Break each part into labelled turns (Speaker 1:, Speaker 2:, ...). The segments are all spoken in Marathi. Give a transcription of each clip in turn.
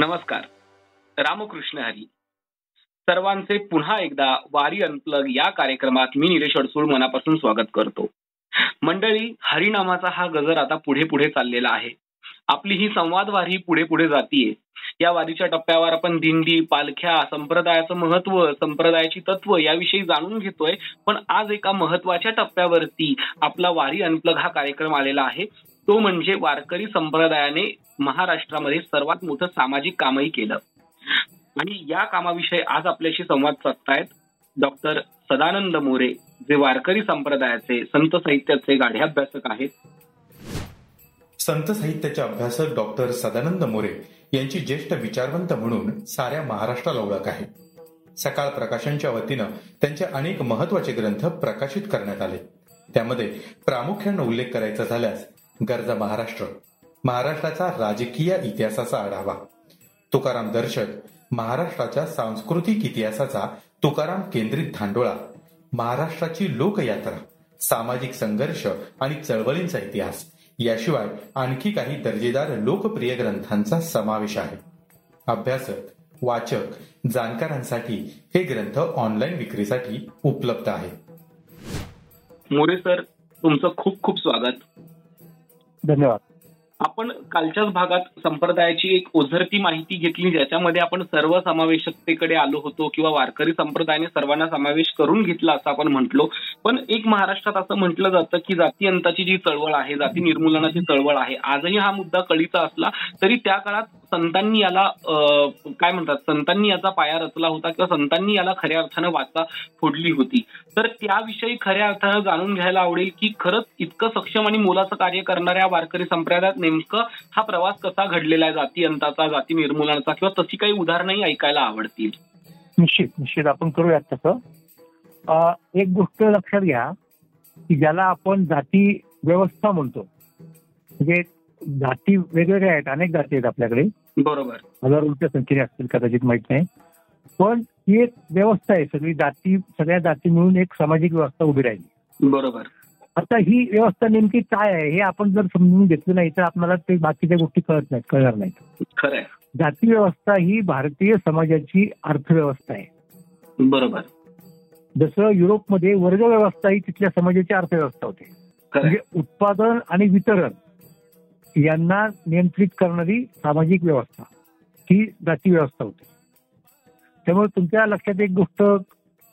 Speaker 1: नमस्कार. रामकृष्ण हरी. सर्वांचे पुन्हा एकदा वारी अनप्लग या कार्यक्रमात मी निलेश अडसूळ मनापासून स्वागत करतो. मंडळी हरिनामाचा हा गजर आता पुढे पुढे चाललेला आहे. आपली ही संवाद वारी पुढे पुढे जातीये. या वारीच्या टप्प्यावर आपण दिंडी पालख्या संप्रदायाचं महत्त्व संप्रदायाची तत्व याविषयी जाणून घेतोय. पण आज एका महत्त्वाच्या टप्प्यावरती आपला वारी अनप्लग हा कार्यक्रम आलेला आहे. तो म्हणजे वारकरी संप्रदायाने महाराष्ट्रामध्ये सर्वात मोठं सामाजिक कामही केलं. आणि या कामाविषयी आज आपल्याशी संवाद साधतायत डॉक्टर सदानंद मोरे जे वारकरी संप्रदायाचे संत साहित्याचे गाढे अभ्यासक आहेत.
Speaker 2: संत साहित्याचे अभ्यासक डॉक्टर सदानंद मोरे यांची ज्येष्ठ विचारवंत म्हणून साऱ्या महाराष्ट्राला ओळख आहे. सकाळ प्रकाशनच्या वतीनं त्यांचे अनेक महत्त्वाचे ग्रंथ प्रकाशित करण्यात आले. त्यामध्ये प्रामुख्यानं उल्लेख करायचा झाल्यास गरजा महाराष्ट्र. महाराष्ट्राचा राजकीय इतिहासाचा आढावा. तुकाराम दर्शक महाराष्ट्राच्या सांस्कृतिक इतिहासाचा तुकाराम केंद्रित धांडोळा. महाराष्ट्राची लोकयात्रा सामाजिक संघर्ष आणि चळवळींचा इतिहास. याशिवाय आणखी काही दर्जेदार लोकप्रिय ग्रंथांचा समावेश आहे. अभ्यासक वाचक जाणकारांसाठी हे ग्रंथ ऑनलाईन विक्रीसाठी उपलब्ध आहेत.
Speaker 1: मोरे सर तुमचं खूप खूप स्वागत.
Speaker 3: धन्यवाद.
Speaker 1: आपण कालच्याच भागात संप्रदायाची एक ओझरती माहिती घेतली ज्याच्यामध्ये आपण सर्व समावेशकतेकडे आलो होतो किंवा वारकरी संप्रदायाने सर्वांना समावेश करून घेतला असं आपण म्हटलो. पण एक महाराष्ट्रात असं म्हटलं जातं की जाती अंताची जी चळवळ आहे जाती निर्मूलनाची चळवळ आहे आजही हा मुद्दा कळीचा असला तरी त्या काळात संतांनी याला काय म्हणतात? संतांनी याचा पाया रचला होता किंवा संतांनी याला खऱ्या अर्थानं वाचा फोडली होती. तर त्याविषयी खऱ्या अर्थानं जाणून घ्यायला आवडेल की खरंच इतकं सक्षम आणि मोलाचं कार्य करणाऱ्या वारकरी संप्रदायात नेमकं हा प्रवास कसा घडलेला आहे? जाती अंताचा जाती निर्मूलनाचा किंवा तशी काही उदाहरणंही ऐकायला आवडतील.
Speaker 3: निश्चित निश्चित. आपण करूयात तसं. एक गोष्ट लक्षात घ्या की ज्याला आपण जाती व्यवस्था म्हणतो म्हणजे जाती वेगवेगळ्या आहेत अनेक जाती आहेत आपल्याकडे.
Speaker 1: बरोबर.
Speaker 3: हजारोच्या संख्येने असतील कदाचित माहीत नाही. पण ही एक व्यवस्था आहे सगळी जाती सगळ्या जाती मिळून एक सामाजिक व्यवस्था उभी राहिली.
Speaker 1: बरोबर.
Speaker 3: आता ही व्यवस्था नेमकी काय आहे हे आपण जर समजून घेतलं नाही तर आपल्याला ते बाकीच्या गोष्टी कळत नाहीत कळणार नाहीत.
Speaker 1: खरंय.
Speaker 3: जाती व्यवस्था ही भारतीय समाजाची अर्थव्यवस्था आहे.
Speaker 1: बरोबर.
Speaker 3: जसं युरोपमध्ये वर्ग व्यवस्था ही तिथल्या समाजाची अर्थव्यवस्था होती. म्हणजे उत्पादन आणि वितरण यांना नियंत्रित करणारी सामाजिक व्यवस्था ही जाती व्यवस्था होती. त्यामुळे तुमच्या लक्षात एक गोष्ट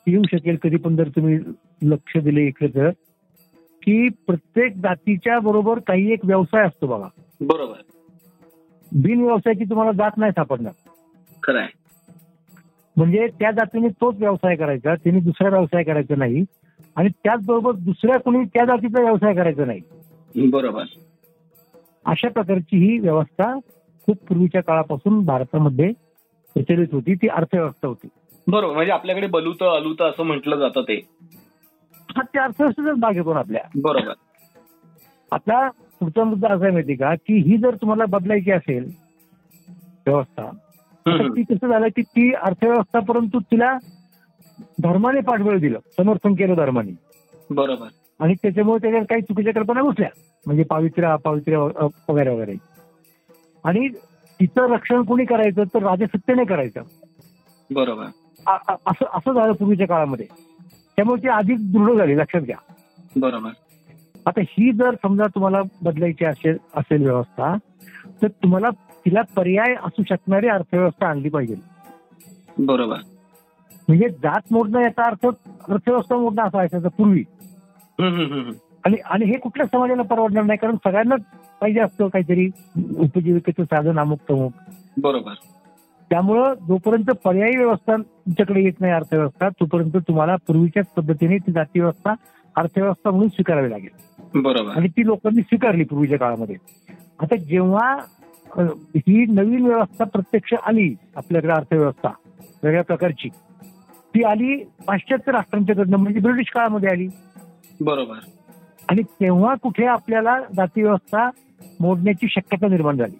Speaker 3: येऊ शकेल कधी पण जर तुम्ही लक्ष दिले इकडे तर की प्रत्येक जातीच्या बरोबर काही एक व्यवसाय असतो बघा.
Speaker 1: बरोबर.
Speaker 3: बिन व्यवसायाची तुम्हाला जात नाही सापडणार.
Speaker 1: खरंय.
Speaker 3: म्हणजे त्या जातीने तोच व्यवसाय करायचा त्यांनी दुसरा व्यवसाय करायचा नाही आणि त्याचबरोबर दुसऱ्या कोणी त्या जातीचा व्यवसाय करायचा नाही.
Speaker 1: बरोबर.
Speaker 3: अशा प्रकारची ही व्यवस्था खूप पूर्वीच्या काळापासून भारतामध्ये प्रचलित होती ती अर्थव्यवस्था होती.
Speaker 1: बरोबर म्हणजे आपल्याकडे बलूत अलूत असं म्हटलं जातं ते.
Speaker 3: हा ते अर्थव्यवस्थेचाच भाग येतो आपल्या.
Speaker 1: बरोबर.
Speaker 3: आता पुढचा मुद्दा असा आहे माहिती का की ही जर तुम्हाला बदलायची असेल व्यवस्था तर ती कसं झालं की ती अर्थव्यवस्था परंतु तिला धर्माने पाठबळ दिलं समर्थन केलं धर्माने.
Speaker 1: बरोबर.
Speaker 3: आणि त्याच्यामुळे त्याच्यात काही चुकीच्या कल्पना घुसल्या. म्हणजे पावित्र्य अपावित्र्य वगैरे वगैरे. आणि तिचं रक्षण कोणी करायचं तर राजसत्तेने करायचं.
Speaker 1: बरोबर.
Speaker 3: असं असं झालं पूर्वीच्या काळामध्ये. त्यामुळे ती अधिक दृढ झाली लक्षात घ्या.
Speaker 1: बरोबर.
Speaker 3: आता ही जर समजा तुम्हाला बदलायची असेल असेल व्यवस्था तर तुम्हाला तिला पर्याय असू शकणारी अर्थव्यवस्था आणली पाहिजे.
Speaker 1: बरोबर.
Speaker 3: म्हणजे जात मोडणं याचा अर्थ अर्थव्यवस्था मोडणं असा असायचं पूर्वी. आणि आणि हे कुठल्या समाजाला परवडणार नाही? कारण सगळ्यांनाच पाहिजे असतं काहीतरी उपजीविकेचं साधन अमुक तमुक
Speaker 1: बरोबर.
Speaker 3: त्यामुळं जोपर्यंत पर्यायी व्यवस्था तुमच्याकडे येत नाही अर्थव्यवस्था तोपर्यंत तुम्हाला पूर्वीच्याच पद्धतीने ती जाती व्यवस्था अर्थव्यवस्था म्हणून स्वीकारावी लागेल.
Speaker 1: बरोबर.
Speaker 3: आणि ती लोकांनी स्वीकारली पूर्वीच्या काळामध्ये. आता जेव्हा ही नवीन व्यवस्था प्रत्यक्ष आली आपल्याकडे अर्थव्यवस्था वेगळ्या प्रकारची ती आली पाश्चात्य राष्ट्रांच्याकडनं म्हणजे ब्रिटिश काळामध्ये आली.
Speaker 1: बरोबर.
Speaker 3: आणि तेव्हा कुठे आपल्याला जाती व्यवस्था मोडण्याची शक्यता निर्माण झाली.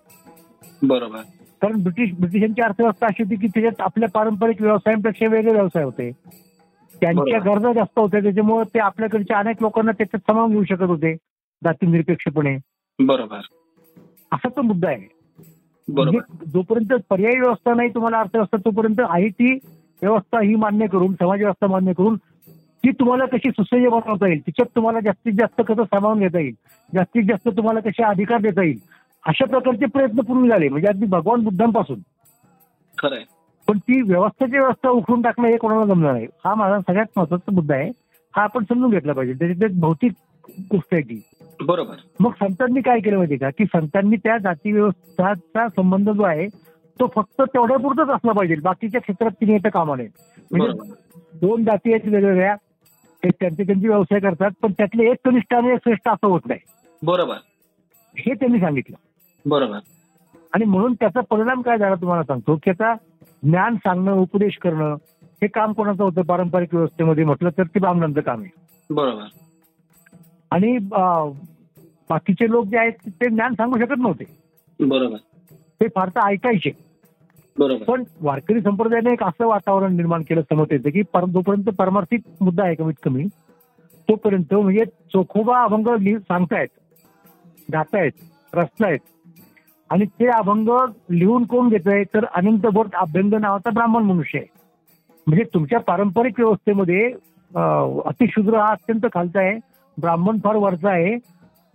Speaker 1: बरोबर.
Speaker 3: कारण ब्रिटिश ब्रिटिशांची अर्थव्यवस्था अशी होती की त्याच्यात आपल्या पारंपरिक व्यवसायांपेक्षा वेगळे व्यवसाय होते. त्यांच्या गरजा जास्त होत्या त्याच्यामुळे ते आपल्याकडच्या अनेक लोकांना त्याच्यात सामावून घेऊ शकत होते जाती निरपेक्षपणे.
Speaker 1: बरोबर.
Speaker 3: असा तो मुद्दा आहे. म्हणजे जोपर्यंत पर्यायी व्यवस्था नाही तुम्हाला अर्थव्यवस्था तोपर्यंत आहे ती व्यवस्था ही मान्य करून समाज व्यवस्था मान्य करून ती तुम्हाला कशी सुसह्य बनवता येईल? तिच्यात तुम्हाला जास्तीत जास्त कसं सामावून घेता येईल? जास्तीत जास्त तुम्हाला कसे अधिकार देता येईल? अशा प्रकारचे प्रयत्न पूर्वी झाले. म्हणजे अगदी भगवान बुद्धांपासून.
Speaker 1: खरंय.
Speaker 3: पण ती व्यवस्थेची व्यवस्था उखडून टाकणं हे कोणाला जमणार नाही. हा माझा सगळ्यात महत्त्वाचा मुद्दा आहे. हा आपण समजून घेतला पाहिजे. त्याच्यात भौतिक गोष्ट आहे ती.
Speaker 1: बरोबर.
Speaker 3: मग संतांनी काय केलं माहिती का? की संतांनी त्या जाती व्यवस्थाचा संबंध जो आहे तो फक्त तेवढ्या पुरतच असला पाहिजे. बाकीच्या क्षेत्रात तिने येतं कामा नये. म्हणजे दोन जाती आहेत वेगवेगळ्या. ते त्यांचे त्यांचे व्यवसाय करतात पण त्यातले एक कनिष्ठ आणि एक श्रेष्ठ असं होत नाही.
Speaker 1: बरोबर.
Speaker 3: हे त्यांनी सांगितलं.
Speaker 1: बरोबर.
Speaker 3: आणि म्हणून त्याचा परिणाम काय झाला तुम्हाला सांगतो? की आता ज्ञान सांगणं उपदेश करणं हे काम कोणाचं होतं? पारंपरिक व्यवस्थेमध्ये म्हटलं तर ते ब्राह्मणांचं काम आहे.
Speaker 1: बरोबर.
Speaker 3: आणि बाकीचे लोक जे आहेत ते ज्ञान सांगू शकत नव्हते.
Speaker 1: बरोबर.
Speaker 3: ते फार तर ऐकायचे. पण वारकरी संप्रदायाने एक असं वातावरण निर्माण केलं समतेचं की जोपर्यंत परमार्थिक मुद्दा आहे कमीत कमी तोपर्यंत म्हणजे चोखोबा अभंग सांगतायत गातायत रचतायत. आणि ते अभंग लिहून कोण घेतोय तर अनंत भट अभ्यंग नावाचा ब्राह्मण मनुष्य आहे. म्हणजे तुमच्या पारंपरिक व्यवस्थेमध्ये अतिशूद्र हा अत्यंत खालचा आहे ब्राह्मण फार वरचा आहे.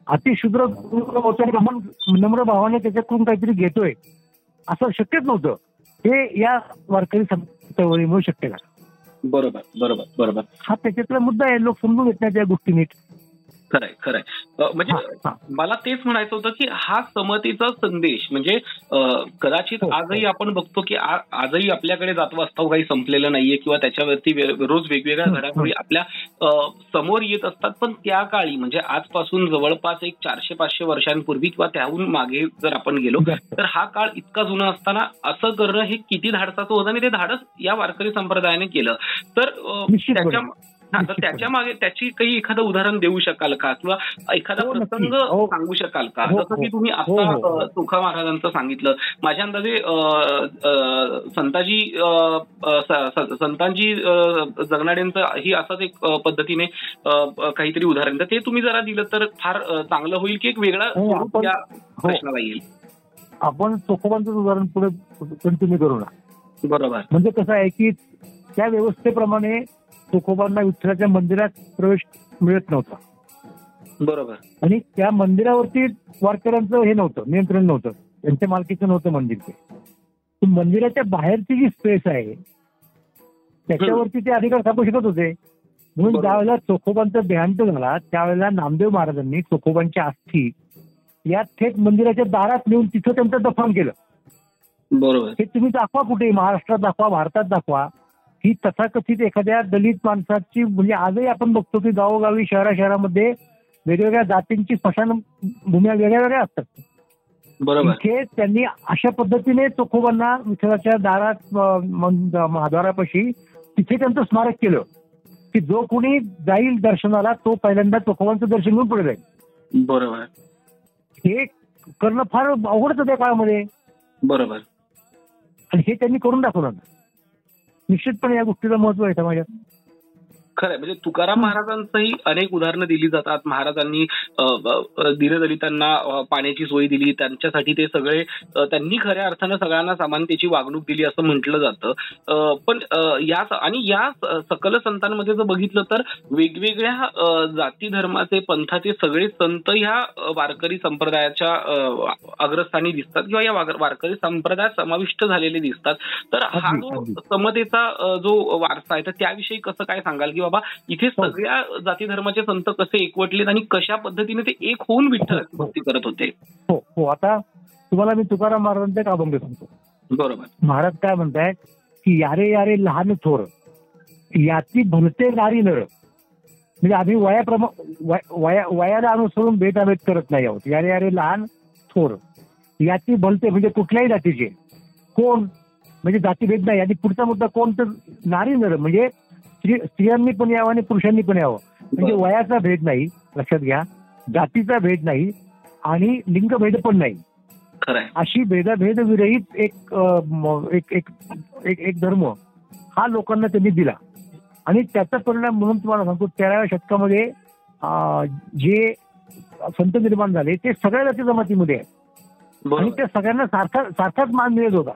Speaker 3: अतिशूद्र ब्राह्मण नम्र भावाने त्याच्याकडून काहीतरी घेतोय. असं शक्यच नव्हतं. हे या वारकरी चळवळीमुळे शक्य झालं.
Speaker 1: बरोबर बरोबर बरोबर.
Speaker 3: हा त्याच्यातला मुद्दा आहे लोक समजून घेत नाही त्या गोष्टी नीट.
Speaker 1: खरंय खरंय म्हणजे. मला तेच म्हणायचं होतं की हा समतेचा संदेश म्हणजे कदाचित
Speaker 3: हो, हो.
Speaker 1: आजही आपण बघतो की आजही आपल्याकडे जातवास्तव काही संपलेलं नाहीये किंवा त्याच्यावरती रोज वेगवेगळ्या घडामोडी आपल्यासमोर येत असतात पण त्या काळी म्हणजे आजपासून जवळपास एक चारशे पाचशे वर्षांपूर्वी किंवा त्याहून मागे जर आपण गेलो. तर हा काळ इतका जुना असताना असं करणं हे किती धाडसाचं होतं आणि ते धाडस या वारकरी संप्रदायाने केलं तर. त्याच्या तर. त्याच्यामागे त्याची काही एखादं उदाहरण देऊ शकाल का किंवा एखादा
Speaker 3: हो.
Speaker 1: प्रसंग
Speaker 3: हो.
Speaker 1: सांगू शकाल का
Speaker 3: हो,
Speaker 1: जसं की. तुम्ही आता तुका महाराजांचं सांगितलं माझ्या अंदाजे संताजी संतांजी अ, जगनाड्यांचं ही असंच एक पद्धतीने काहीतरी उदाहरण तर ते तुम्ही जरा दिलं तर फार चांगलं होईल की एक वेगळा. प्रश्नाला येईल
Speaker 3: आपण चोखोबांचं उदाहरण पुढे कंटिन्यू करू ना
Speaker 1: बरोबर
Speaker 3: म्हणजे कसं आहे की त्या व्यवस्थेप्रमाणे चोखोबांना विठ्ठलाच्या मंदिरात प्रवेश मिळत नव्हता.
Speaker 1: बरोबर.
Speaker 3: आणि त्या मंदिरावरती वारकऱ्यांचं हे नव्हतं नियंत्रण नव्हतं. त्यांच्या मालकीचं नव्हतं मंदिर ते मंदिराच्या बाहेरची जी स्पेस आहे त्याच्यावरती ते अधिकार स्थापू शकत होते. म्हणून. ज्यावेळेला चोखोबांचा देहांत झाला त्यावेळेला नामदेव महाराजांनी चोखोबांच्या अस्थी या थेट मंदिराच्या दारात नेऊन तिथं त्यांचं दफन केलं.
Speaker 1: बरोबर.
Speaker 3: हे तुम्ही दाखवा कुठे महाराष्ट्रात दाखवा भारतात दाखवा. ही तथाकथित एखाद्या दलित माणसाची म्हणजे आजही आपण बघतो की गावोगावी शहरा शहरामध्ये वेगवेगळ्या जातींची स्मशान भूम्या वेगळ्या वेगळ्या असतात.
Speaker 1: बरोबर.
Speaker 3: त्यांनी अशा पद्धतीने चोखोबांना विठ्ठलाच्या दारात महाद्वारापाशी तिथे त्यांचं स्मारक केलं की जो कोणी जाईल दर्शनाला तो पहिल्यांदा चोखोबांचं दर्शन घेऊन पुढे जाईल.
Speaker 1: बरोबर.
Speaker 3: हे करणं फार अवघड होतं त्या काळामध्ये.
Speaker 1: बरोबर.
Speaker 3: आणि हे त्यांनी करून दाखवलं. निश्चितपणे या गोष्टीला महत्त्व आहे समाजात.
Speaker 1: खरंय. म्हणजे तुकाराम महाराजांचंही अनेक उदाहरणं दिली जातात. महाराजांनी दीनदलितांना पाण्याची सोय दिली. त्यांच्यासाठी ते सगळे त्यांनी खऱ्या अर्थानं सगळ्यांना समानतेची वागणूक दिली असं म्हटलं जातं. अ, पण या आणि या सकल संतांमध्ये जर बघितलं तर वेगवेगळ्या जाती धर्माचे पंथाचे सगळे संत ह्या वारकरी संप्रदायाच्या अग्रस्थानी दिसतात किंवा या वारकरी संप्रदायात समाविष्ट झालेले दिसतात. तर हा जो. समतेचा जो वारसा आहे तर त्याविषयी कसं काय सांगाल? की बाबा इथे
Speaker 3: हो.
Speaker 1: सगळ्या जाती धर्माचे संत कसे एकवटलेत आणि कशा पद्धतीने ते एक होऊन विठ्ठलाची
Speaker 3: हो.
Speaker 1: भक्ती करत होते?
Speaker 3: हो हो. आता तुम्हाला मी तुकाराम महाराजांचा एक अभंग सांगतो.
Speaker 1: बरोबर.
Speaker 3: महाराज काय म्हणतायत की यारे यारे लहान थोर याची भलते नारी नर. म्हणजे आम्ही वयाप्रमा वय- वया वयाला अनुसरून भेदाभेद करत नाही आहोत. यारे यारे लहान थोर याची भलते म्हणजे कुठल्याही जातीचे. कोण? म्हणजे जातीभेद नाही. आणि पुढचा मुद्दा कोण तर नारी नर? म्हणजे स्त्री स्त्रियांनी पण यावं आणि पुरुषांनी पण यावं. म्हणजे. वयाचा भेद नाही लक्षात घ्या. जातीचा भेद नाही आणि लिंगभेद पण नाही. अशी भेदाभेद विरहित एक एक एक एक एक धर्म हा लोकांना त्यांनी दिला. आणि त्याचा परिणाम म्हणून तुम्हाला सांगतो तेराव्या शतकामध्ये जे संत निर्माण झाले ते सगळ्या जाती जमातीमध्ये आहेत. आणि त्या सगळ्यांना सारखा सारखाच मान मिळत होता.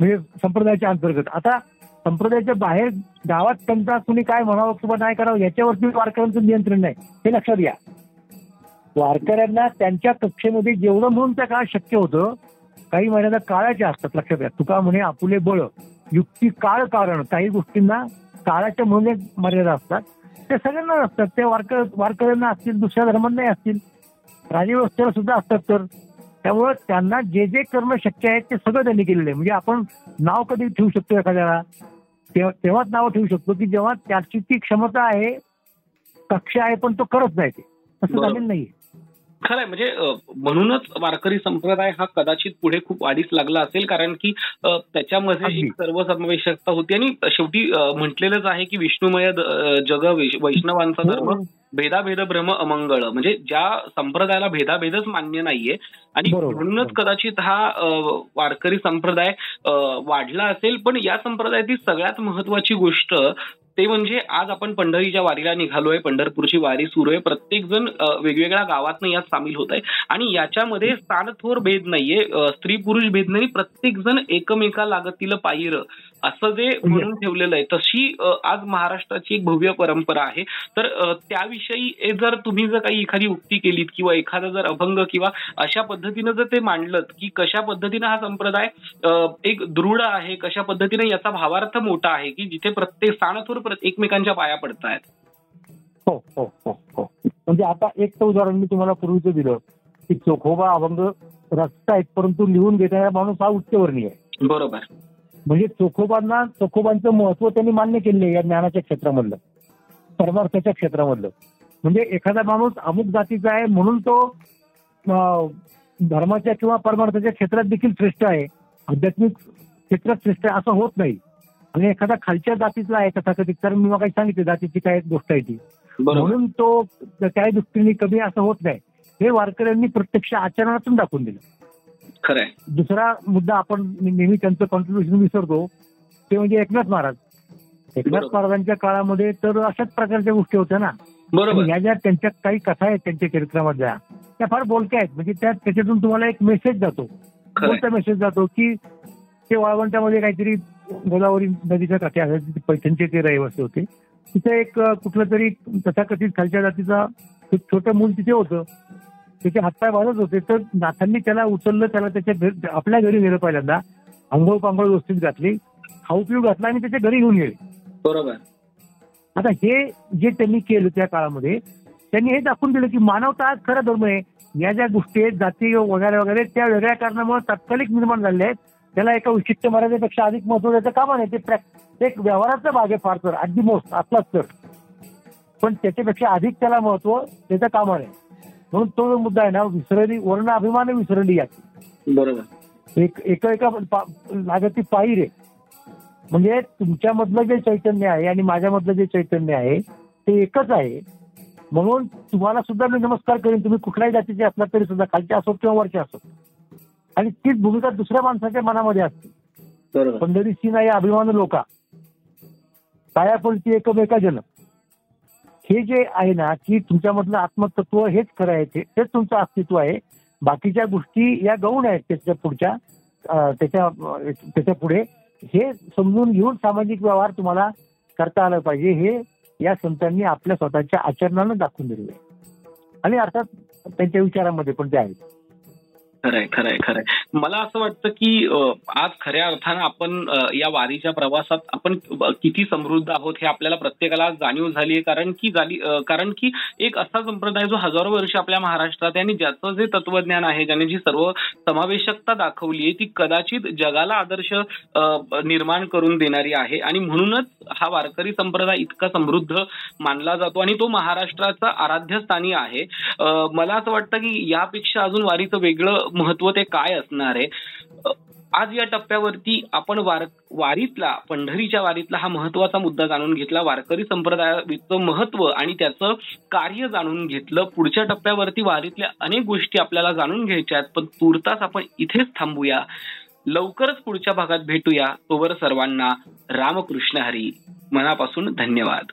Speaker 3: म्हणजे संप्रदायाच्या अंतर्गत. आता संप्रदायाच्या बाहेर गावात त्यांचा कुणी काय म्हणावं किंवा नाही करावं याच्यावरती वारकऱ्यांचं नियंत्रण नाही. हे लक्षात घ्या. वारकऱ्यांना त्यांच्या कक्षेमध्ये जेवढं म्हणून त्या काळ शक्य होतं काही महिन्याला काळाच्या असतात लक्षात घ्या. तुका म्हणे आपुले बळ युक्ती काळ कारण काही गोष्टींना काळाच्या म्हणून मर्यादा असतात. ते सगळ्यांना असतात. ते वारकर वारकऱ्यांना असतील दुसऱ्या धर्मांनाही असतील. राजव्यवस्थेला सुद्धा असतात तर. त्यामुळं त्यांना जे जे करणं शक्य आहे ते सगळं त्यांनी केलेलं आहे. म्हणजे आपण नाव कधी ठेवू शकतो एखाद्याला? तेव्हाच नाव ठेवू शकतो की जेव्हा त्याची ती क्षमता आहे कक्ष आहे पण तो करत नाही ते. असं झालेलं नाहीये.
Speaker 1: खरंय. म्हणजे म्हणूनच वारकरी संप्रदाय हा कदाचित पुढे खूप वाढीस लागला असेल कारण की त्याच्यामध्ये एक सर्वसमावेशकता होती आणि शेवटी म्हटलेलंच आहे की विष्णुमय जग वैष्णवांचा हो. धर्म भेदाभेद भ्रम अमंगळ. म्हणजे ज्या संप्रदायाला भेदाभेदच मान्य नाहीये आणि म्हणूनच कदाचित हा वारकरी संप्रदाय वाढला असेल. पण या संप्रदायातील सगळ्यात महत्वाची गोष्ट ते म्हणजे आज आपण पंढरीच्या वारीला निघालोय पंढरपूरची वारी सुरू आहे. प्रत्येक जण वेगवेगळ्या गावातनं यात सामील होत आहे आणि याच्यामध्ये स्थानथोर भेद नाहीये. स्त्री पुरुष भेद नाही प्रत्येक जण एकमेका लागतील पाहिर असं जे म्हणून ठेवलेलं आहे. तशी आज महाराष्ट्राची एक भव्य परंपरा आहे. तर त्याविषयी जर तुम्ही जर काही एखादी उक्ती केलीत किंवा एखादा जर अभंग किंवा अशा पद्धतीनं जर ते मांडलं की कशा पद्धतीनं हा संप्रदाय एक दृढ आहे कशा पद्धतीने याचा भावार्थ मोठा आहे की जिथे प्रत्येक स्थानातून एकमेकांच्या पाया पडतायत.
Speaker 3: हो हो हो हो. म्हणजे आता एक तर उदाहरण मी तुम्हाला पूर्वीचं दिलं की चोखोबा अभंग रस्ता आहेत परंतु लिहून घेणारा माणूस हा उच्चवर्णीय आहे.
Speaker 1: बरोबर.
Speaker 3: म्हणजे चोखोबांना चोखोबांचं महत्त्व त्यांनी मान्य केले या ज्ञानाच्या क्षेत्रामधलं परमार्थाच्या क्षेत्रामधलं. म्हणजे एखादा माणूस अमुक जातीचा आहे म्हणून तो धर्माच्या किंवा परमार्थाच्या क्षेत्रात देखील श्रेष्ठ आहे. आध्यात्मिक क्षेत्रात श्रेष्ठ आहे असं होत नाही. आणि एखादा खालच्या जातीचा आहे तथाकथित कारण मी काही सांगितले जातीची काय गोष्ट आहे ती. म्हणून तो त्या दृष्टीने कमी असं होत नाही. हे वारकऱ्यांनी प्रत्यक्ष आचरणातून दाखवून दिलं.
Speaker 1: खरंय.
Speaker 3: दुसरा मुद्दा आपण नेहमी त्यांचं कॉन्ट्रीब्युशन विसरतो. ते म्हणजे एकनाथ महाराज. एकनाथ महाराजांच्या काळामध्ये तर अशाच प्रकारच्या गोष्टी होत्या ना.
Speaker 1: बरोबर.
Speaker 3: या ज्या त्यांच्या काही कथा आहेत त्यांच्या चरित्रामधल्या त्या फार बोलक्या आहेत. म्हणजे त्या त्याच्यातून तुम्हाला एक मेसेज जातो. कोणता मेसेज जातो की ते वाळवंटामध्ये काहीतरी गोदावरी नदीच्या काठी आहेत पैठणचे ते रहिवासी होते. तिथे एक कुठलं तरी तथाकथित खालच्या जातीचा छोटं मूल तिथे होतं. त्याचे हातपाय वाजत होते तर नाथांनी त्याला उचललं त्याला त्याच्या आपल्या घरी नेलं पहिल्यांदा. अंघोळ पांघोळ व्यवस्थित घातली खाऊ पिऊ घातला आणि त्याच्या घरी घेऊन गेले.
Speaker 1: बरोबर.
Speaker 3: आता हे जे त्यांनी केलं त्या काळामध्ये त्यांनी हे दाखवून दिलं की मानवता आज खरा धर्म आहे. या ज्या गोष्टी आहेत जाती वगैरे वगैरे त्या वेगळ्या कारणामुळे तात्कालिक निर्माण झाले आहेत. त्याला एका विशिष्ट मर्यादेपेक्षा अधिक महत्त्व द्यायचं कामा नाही ते एक व्यवहाराचा भाग आहे फार तर अगदी मोस्ट असलाच तर. पण त्याच्यापेक्षा अधिक त्याला महत्त्व त्याचं कामा नाही म्हणून तो जो मुद्दा आहे ना विसरली वर्ण अभिमान विसरली याची.
Speaker 1: बरोबर.
Speaker 3: एक एका एका लागती पायी रे. म्हणजे तुमच्यामधलं जे चैतन्य आहे आणि माझ्यामधलं जे चैतन्य आहे ते एकच आहे. म्हणून तुम्हाला सुद्धा मी नमस्कार करेन. तुम्ही कुठल्याही जातीचे असला तरी सुद्धा खालचे असो किंवा वरचे असो आणि तीच भूमिका दुसऱ्या माणसाच्या मनामध्ये असते. पंढरी सिंह या अभिमान लोका काया पडती एकमेका जन हे जे आहे ना की तुमच्यामधलं आत्मतत्व हेच खरं आहे तेच तुमचं अस्तित्व आहे. बाकीच्या गोष्टी या गौण आहेत त्याच्या पुढच्या त्याच्या त्याच्या पुढे. हे समजून घेऊन सामाजिक व्यवहार तुम्हाला करता आलं पाहिजे. हे या संतांनी आपल्या स्वतःच्या आचरणानं दाखवून दिलेलं आहे. आणि अर्थात त्यांच्या विचारांमध्ये पण ते आहेत.
Speaker 1: खरंय खरंय खरंय. मला असं वाटतं की आज खऱ्या अर्थानं आपण या वारीच्या प्रवासात आपण किती समृद्ध आहोत हे आपल्याला प्रत्येकाला जाणीव झाली आहे कारण की झाली कारण की एक असा संप्रदाय जो हजारो वर्ष आपल्या महाराष्ट्रात आणि ज्याचं जे तत्वज्ञान आहे ज्याने जी सर्व समावेशकता दाखवली आहे ती कदाचित जगाला आदर्श निर्माण करून देणारी आहे. आणि म्हणूनच हा वारकरी संप्रदाय इतका समृद्ध मानला जातो आणि तो महाराष्ट्राचा आराध्यस्थानी आहे. मला असं वाटतं की यापेक्षा अजून वारीचं वेगळं महत्त्व ते काय असणार आहे? आज या टप्प्यावरती आपण वार वारीतला पंढरीच्या वारीतला हा महत्त्वाचा मुद्दा जाणून घेतला. वारकरी संप्रदायाचं महत्त्व आणि त्याचं कार्य जाणून घेतलं. पुढच्या टप्प्यावरती वारीतल्या अनेक गोष्टी आपल्याला जाणून घ्यायच्या आहेत पण तुर्तास आपण इथेच थांबूया. लवकरच पुढच्या भागात भेटूया. तोवर सर्वांना रामकृष्ण हरी. मनापासून धन्यवाद.